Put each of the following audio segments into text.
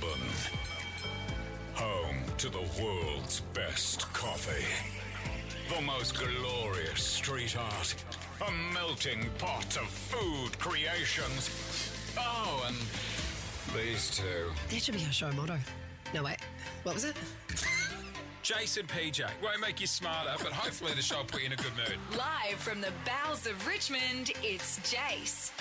Melbourne. Home to the world's best coffee. The most glorious street art. A melting pot of food creations. Oh, and these two. That should be our show motto. No, wait. What was it? Jason PJ. Won't make you smarter, but hopefully the show will put you in a good mood. Live from the bowels of Richmond, it's Jase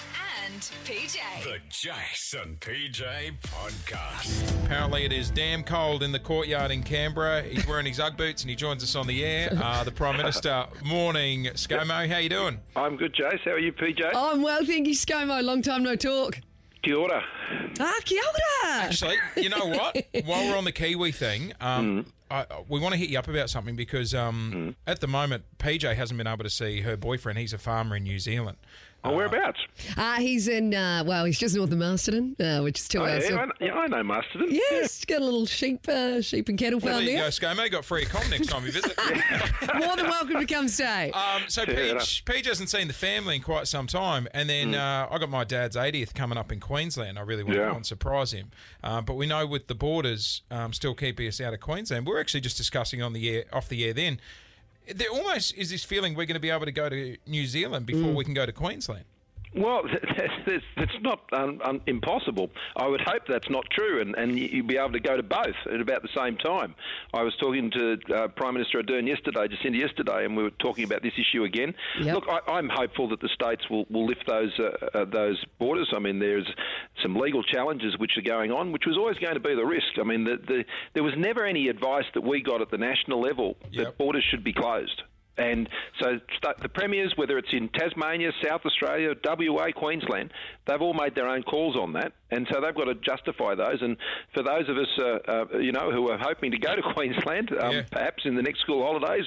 and PJ. The Jason PJ Podcast. Apparently, it is damn cold in the courtyard in Canberra. He's wearing his Ugg boots and he joins us on the air. Uh, the Prime Minister. Morning, ScoMo. How you doing? I'm good, Jase. How are you, PJ? Oh, I'm well, thank you, ScoMo. Long time no talk. Kia ora. Ah, kia ora. Actually, you know what? While we're on the Kiwi thing, um, Mm. I, we want to hit you up about something because um, Mm. at the moment, PJ hasn't been able to see her boyfriend. He's a farmer in New Zealand. Oh, whereabouts? Uh, he's in, uh, well, he's just north of Masterton, uh, which is two Oh, hours. yeah, I, yeah, I know Masterton. Yes, got a little sheep, uh, sheep and cattle farm there you go, there. ScoMo. Got free com next time you visit. More than welcome to come stay. Um, so Fair Peach, Peach hasn't seen the family in quite some time, and then uh, I got my dad's 80th coming up in Queensland. I really want to Yeah. go and surprise him, uh, but we know with the borders um, still keeping us out of Queensland. We're actually just discussing on the air, off the air. Then there almost is this feeling we're going to be able to go to New Zealand before mm. we can go to Queensland. Well, that's, that's, that's not um, um, impossible. I would hope that's not true, and, and you'd be able to go to both at about the same time. I was talking to uh, Prime Minister Ardern yesterday, Jacinda yesterday, and we were talking about this issue again. Yep. Look, I, I'm hopeful that the states will, will lift those uh, uh, those borders. I mean, there's some legal challenges which are going on, which was always going to be the risk. I mean, the, the, there was never any advice that we got at the national level Yep. that borders should be closed. And so the premiers, whether it's in Tasmania, South Australia, WA, Queensland, they've all made their own calls on that, and so they've got to justify those. And for those of us, uh, uh, you know, who are hoping to go to Queensland, um, Yeah. perhaps in the next school holidays,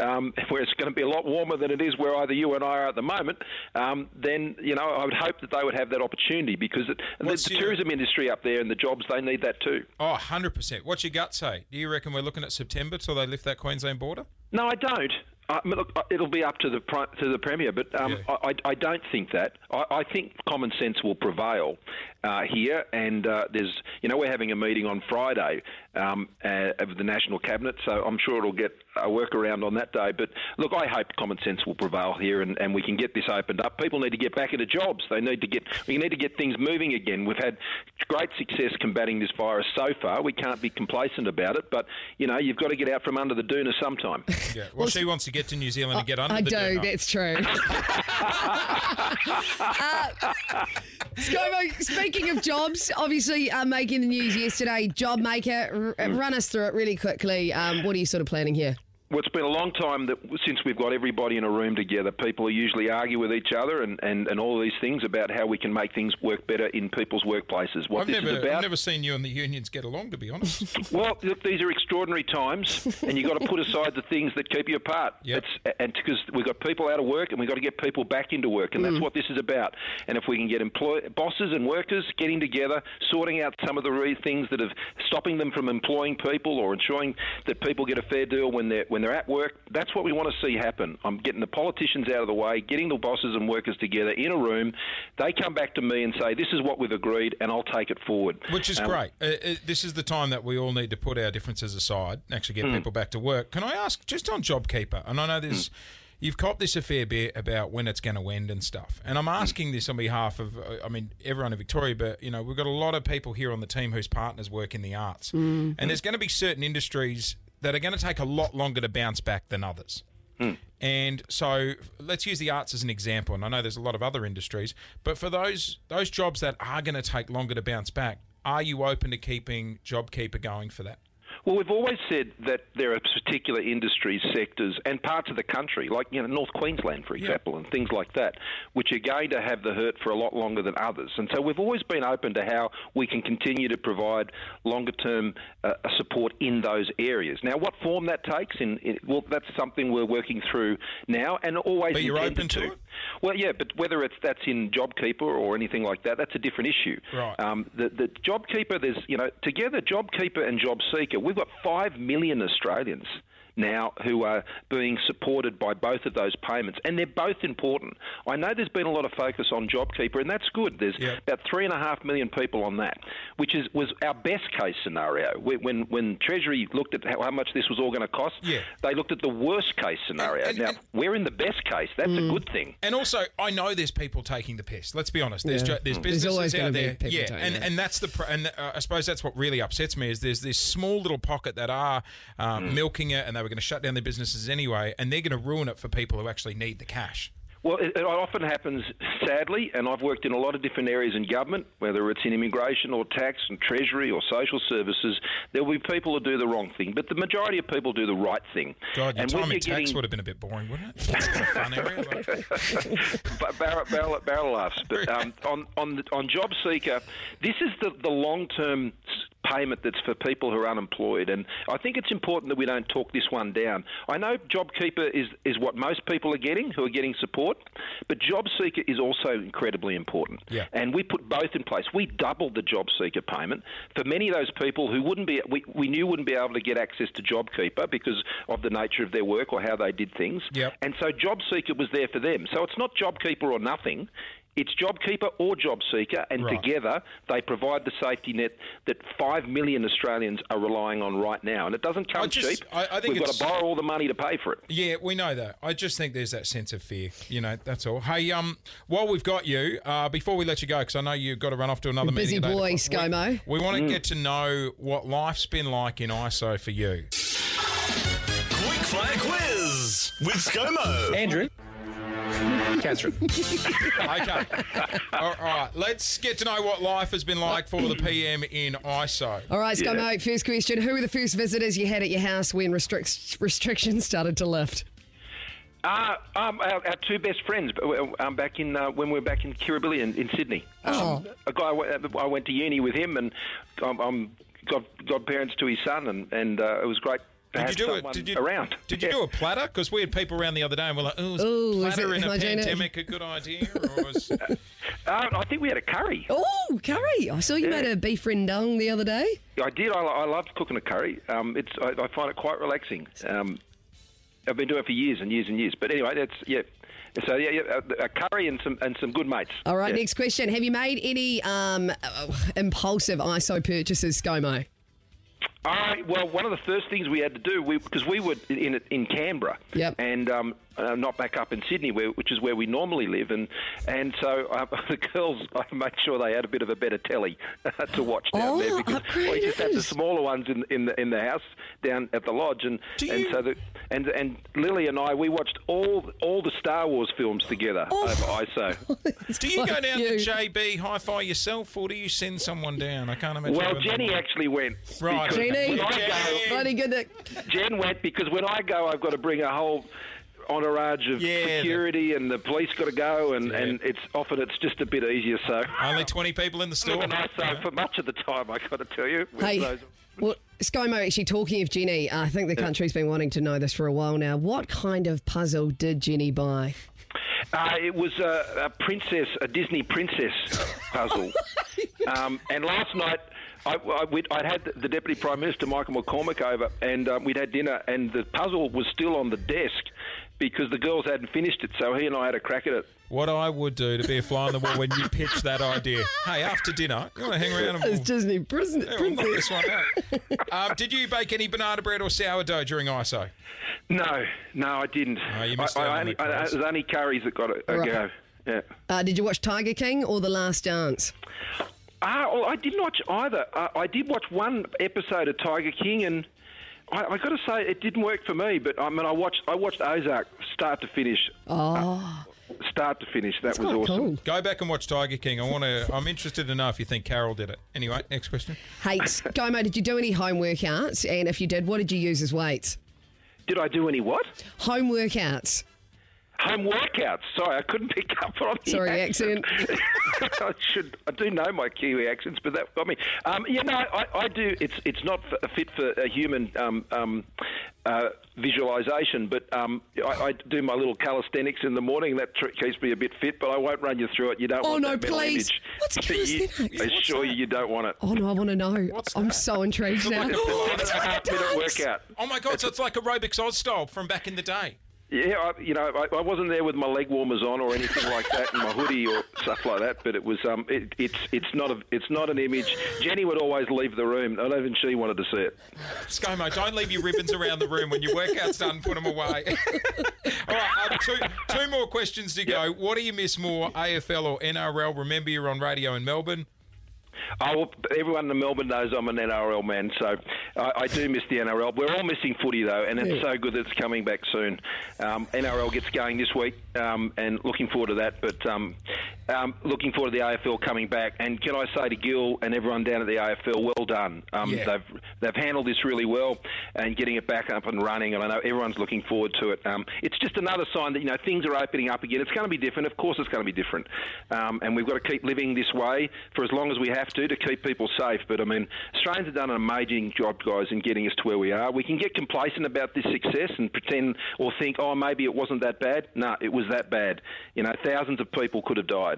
um, where it's going to be a lot warmer than it is where either you and I are at the moment, um, then you know I would hope that they would have that opportunity because it, the, the your- tourism industry up there and the jobs they need that too. Oh, 100%. What's your gut say? Do you reckon we're looking at September till they lift that Queensland border? No, I don't. I mean, look, uh, it'll be up to the to the premier, but um, Yeah. I, I I don't think that. I, I think common sense will prevail uh, here, and uh, there's you know we're having a meeting on Friday um, uh, of the national cabinet, so I'm sure it'll get a workaround on that day. But look, I hope common sense will prevail here, and, and we can get this opened up. People need to get back into jobs. They need to get we need to get things moving again. We've had great success combating this virus so far. We can't be complacent about it, but you know you've got to get out from under the doona sometime. Yeah. Well, she wants to get to New Zealand and get under I the do, doona. that's true. uh, ScoMo, speaking of jobs, obviously uh, making the news yesterday, job maker, r- run us through it really quickly. Um, what are you sort of planning here? Well, it's been a long time that since we've got everybody in a room together. People usually argue with each other and, and, and all these things about how we can make things work better in people's workplaces. What I've this never, is about. I've never seen you and the unions get along, to be honest. Well, look, these are extraordinary times, and you've got to put aside the things that keep you apart. Yep. It's, and because we've got people out of work, and we've got to get people back into work, and that's mm. what this is about. And if we can get employ- bosses and workers getting together, sorting out some of the re- things that are stopping them from employing people, or ensuring that people get a fair deal when they're when they're at work, that's what we want to see happen. I'm getting the politicians out of the way, getting the bosses and workers together in a room. They come back to me and say, "This is what we've agreed," and I'll take it forward. Which is Um, great. Uh, uh, this is the time that we all need to put our differences aside and actually Hmm. get people back to work. Can I ask, just on JobKeeper, and I know there's. Hmm. You've copped this a fair bit about when it's going to end and stuff, and Hmm. I'm asking this on behalf of, uh, I mean, everyone in Victoria, but you know, we've got a lot of people here on the team whose partners work in the arts, and there's going to be certain industries that are going to take a lot longer to bounce back than others. Hmm. And so let's use the arts as an example. And I know there's a lot of other industries, but for those those jobs that are going to take longer to bounce back, are you open to keeping JobKeeper going for that? Well, we've always said that there are particular industries, sectors, and parts of the country, like you know North Queensland, for example, and things like that, which are going to have the hurt for a lot longer than others. And so we've always been open to how we can continue to provide longer-term uh, support in those areas. Now, what form that takes, in, in well, that's something we're working through now, and always. But you're open to it? Well, yeah, but whether it's that's in JobKeeper or anything like that, that's a different issue. Right. Um, the, the JobKeeper, there's you know together JobKeeper and JobSeeker, we've got five million Australians now who are being supported by both of those payments, and they're both important. I know there's been a lot of focus on JobKeeper, and that's good. There's Yeah. about three and a half million people on that, which is was our best case scenario. When when, when Treasury looked at how, how much this was all going to cost, Yeah. they looked at the worst case scenario. And- now and- we're in the best case. That's a good thing. And also, I know there's people taking the piss. Let's be honest. There's Yeah. jo- there's There's businesses always gonna out be there. people yeah, doing and it. and that's the pr- and uh, I suppose that's what really upsets me is there's this small little pocket that are um, milking it, and they were going to shut down their businesses anyway, and they're going to ruin it for people who actually need the cash. Well, it, it often happens, sadly, and I've worked in a lot of different areas in government, whether it's in immigration or tax and treasury or social services. There will be people who do the wrong thing, but the majority of people do the right thing. God, your and time in tax getting- would have been a bit boring, wouldn't it? That's a fun area. Like, barrel, barrel, barrel laughs. But um, on on on job seeker, this is the the long term payment that's for people who are unemployed, and I think it's important that we don't talk this one down. I know JobKeeper is is what most people are getting who are getting support, but JobSeeker is also incredibly important. Yeah. And we put both in place. We doubled the JobSeeker payment for many of those people who wouldn't be we, we knew wouldn't be able to get access to JobKeeper because of the nature of their work or how they did things. Yep. And so JobSeeker was there for them. So it's not JobKeeper or nothing. It's JobKeeper or JobSeeker, and Right. together they provide the safety net that five million Australians are relying on right now. And it doesn't come just- cheap. I- I think We've got to borrow all the money to pay for it. Yeah, we know that. I just think there's that sense of fear. You know, that's all. Hey, um, while we've got you, uh, before we let you go, because I know you've got to run off to another Busy meeting. at eight boy, o'clock, ScoMo. We, we want to get to know what life's been like in ISO for you. Quick Fire Quiz with ScoMo. Andrew. Catherine. Okay. all right. Let's get to know what life has been like for the PM in ISO. All right, ScoMo, first question. Who were the first visitors you had at your house when restrict- restrictions started to lift? Uh, um, our, our two best friends um, back in uh, when we were back in Kirribilli in, in Sydney. Oh. Um, a guy I went- to uni with him, and I'm, I'm god, godparents to his son, and, and uh, it was great to Did you do it? Did you around. Did you Yeah. do a platter? Because we had people around the other day, and we're like, "Oh, is Ooh, platter it in a hygienic? pandemic a good idea?" Or was... Uh, I think we had a curry. Oh, curry. I saw you Yeah. made a beef rendang the other day. I did. I, I loved cooking a curry. Um, it's I, I find it quite relaxing. Um, I've been doing it for years and years and years. But anyway, that's yeah. So yeah, yeah a, a curry and some and some good mates. All right, Yeah. next question. Have you made any um, uh, impulsive ISO purchases, ScoMo? Uh, well, one of the first things we had to do, because we, were in in Canberra, Yep. and um, uh, not back up in Sydney, where, which is where we normally live, and and so uh, the girls, I made sure they had a bit of a better telly to watch down Oh, there because we just had the smaller ones in in the in the house down at the lodge, and Do and you- so the and and Lily and I we watched all all the Star Wars films together Oh. over ISO. Do you go down you. to JB Hi-Fi yourself, or do you send someone down? I can't imagine. Well, Jenny that. actually went. Right. Jenny. when I Jenny. go- Bloody good. That, Jen went because when I go, I've got to bring a whole entourage of Yeah, the- security, and the police got to go, and, Yeah. and it's often it's just a bit easier. So, Only twenty people in the store. and I so for much of the time, I got to tell you, with hey, those- well, ScoMo, actually talking of Jenny, I think the country's been wanting to know this for a while now. What kind of puzzle did Jenny buy? Uh, it was a, a princess, a Disney princess puzzle. um, and last night, I, I, we'd, I'd had the Deputy Prime Minister Michael McCormack over, and um, we'd had dinner, and the puzzle was still on the desk because the girls hadn't finished it. So he and I had a crack at it. What I would do to be a fly on the wall when you pitch that idea. Hey, after dinner, you want to hang around and It's we'll, Disney prison, yeah, we'll knock this one out. um, did you bake any banana bread or sourdough during ISO? No, no, I didn't. Oh, you missed I, out I on only, the I, it was only curries that got a, a Right. go. Yeah. Uh, did you watch Tiger King or The Last Dance? Ah, well, I didn't watch either. Uh, I did watch one episode of Tiger King, and I, I got to say it didn't work for me. But I mean, I watched I watched Ozark start to finish. Oh, uh, Start to finish. That was awesome. cool. Go back and watch Tiger King. I want to. I'm interested to know if you think Carol did it. Anyway, next question. Hey, ScoMo, did you do any home workouts? And if you did, what did you use as weights? Did I do any what? Home workouts. Home workouts. Sorry, I couldn't pick up on the Sorry, accent. I should. I do know my Kiwi accents, but that got me. Um, yeah, no, I, I do. It's it's not f- fit for a human um, um, uh, visualization. But um, I, I do my little calisthenics in the morning. That tr- keeps me a bit fit. But I won't run you through it. You don't Oh, want no, that please. image. What's I think you- calisthenics? I assure you, you don't want it. Oh no, I want to know. What's I'm that? so intrigued now. like a Pilates. A half-minute workout. Oh my God! So it's like aerobics Oz style from back in the day. Yeah, I, you know, I, I wasn't there with my leg warmers on or anything like that, and my hoodie or stuff like that. But it was, um, it, it's, it's not a, it's not an image. Jenny would always leave the room. Not even she wanted to see it. ScoMo, don't leave your ribbons around the room when your workout's done. Put them away. All right, uh, two, two more questions to go. What do you miss more, AFL or NRL? Remember, you're on radio in Melbourne. Oh, well, everyone in Melbourne knows I'm an NRL man, so I, I do miss the NRL. We're all missing footy though, and it's so good that it's coming back soon. Um, NRL gets going this week, um, and looking forward to that. But um, um, looking forward to the AFL coming back. And can I say to Gil and everyone down at the AFL, well done. Um, Yeah. They've they've handled this really well, and getting it back up and running. And I know everyone's looking forward to it. Um, it's just another sign that you know things are opening up again. It's going to be different. Of course, it's going to be different, um, and we've got to keep living this way for as long as we have to to keep people safe. But I mean, Australians have done an amazing job, guys, in getting us to where we are. We can get complacent about this success and pretend or think, oh, maybe it wasn't that bad. No, it was that bad. You know, thousands of people could have died,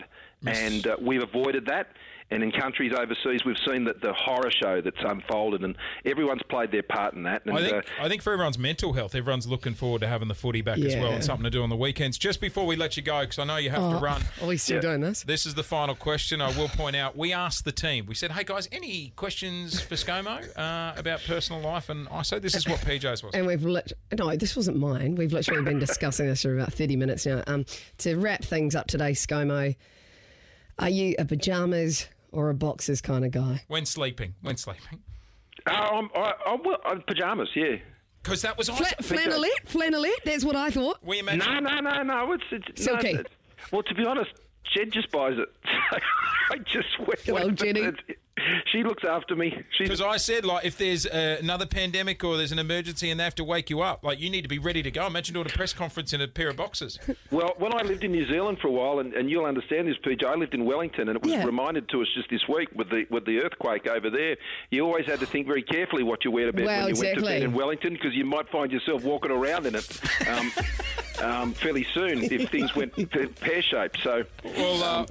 and uh, we've avoided that. And in countries overseas, we've seen that the horror show that's unfolded, and everyone's played their part in that. And, I think, uh, I think for everyone's mental health, everyone's looking forward to having the footy back as well and something to do on the weekends. Just before we let you go, because I know you have to run. Are we still doing this? This is the final question. I will point out we asked the team. We said, "Hey guys, any questions for ScoMo uh, about personal life?" And I said, "This is what PJ's was." And we've lit- no, this wasn't mine. We've literally been discussing this for about thirty minutes now. Um, to wrap things up today, ScoMo, are you a pajamas or a boxers kind of guy? When sleeping, when sleeping, oh, I'm, I, I'm, I'm pajamas, yeah. because that was Fla- awesome. flannelette, flannelette. That's what I thought. We imagine. No, no, no, no. It's, it's no, Silky. it's- well, to be honest, Jed just buys it. I just went. Good old Jenny. She looks after me. Because I said, like, if there's uh, another pandemic or there's an emergency and they have to wake you up, like, you need to be ready to go. Imagine doing a press conference in a pair of boxes. Well, when I lived in New Zealand for a while, and, and you'll understand this, PJ, I lived in Wellington, and it was Yeah. reminded to us just this week with the with the earthquake over there. You always had to think very carefully what you wear to bed Well, when you went to bed in Wellington, because you might find yourself walking around in it um, um, fairly soon if things went pear shaped. So, Well, uh,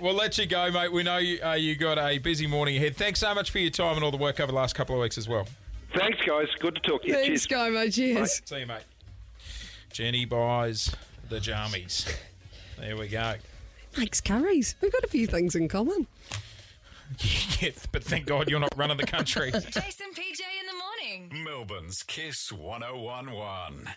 we'll let you go, mate. We know you, uh, you got a busy morning ahead. Thanks so much for your time and all the work over the last couple of weeks as well. thanks, guys. Good to talk to you. Thanks, Cheers. ScoMo. Cheers. See you, mate. Jenny buys the jammies. There we go. Makes curries. We've got a few things in common. Yeah, but thank God you're not running the country. Jason PJ in the morning. Melbourne's KIIS 1011.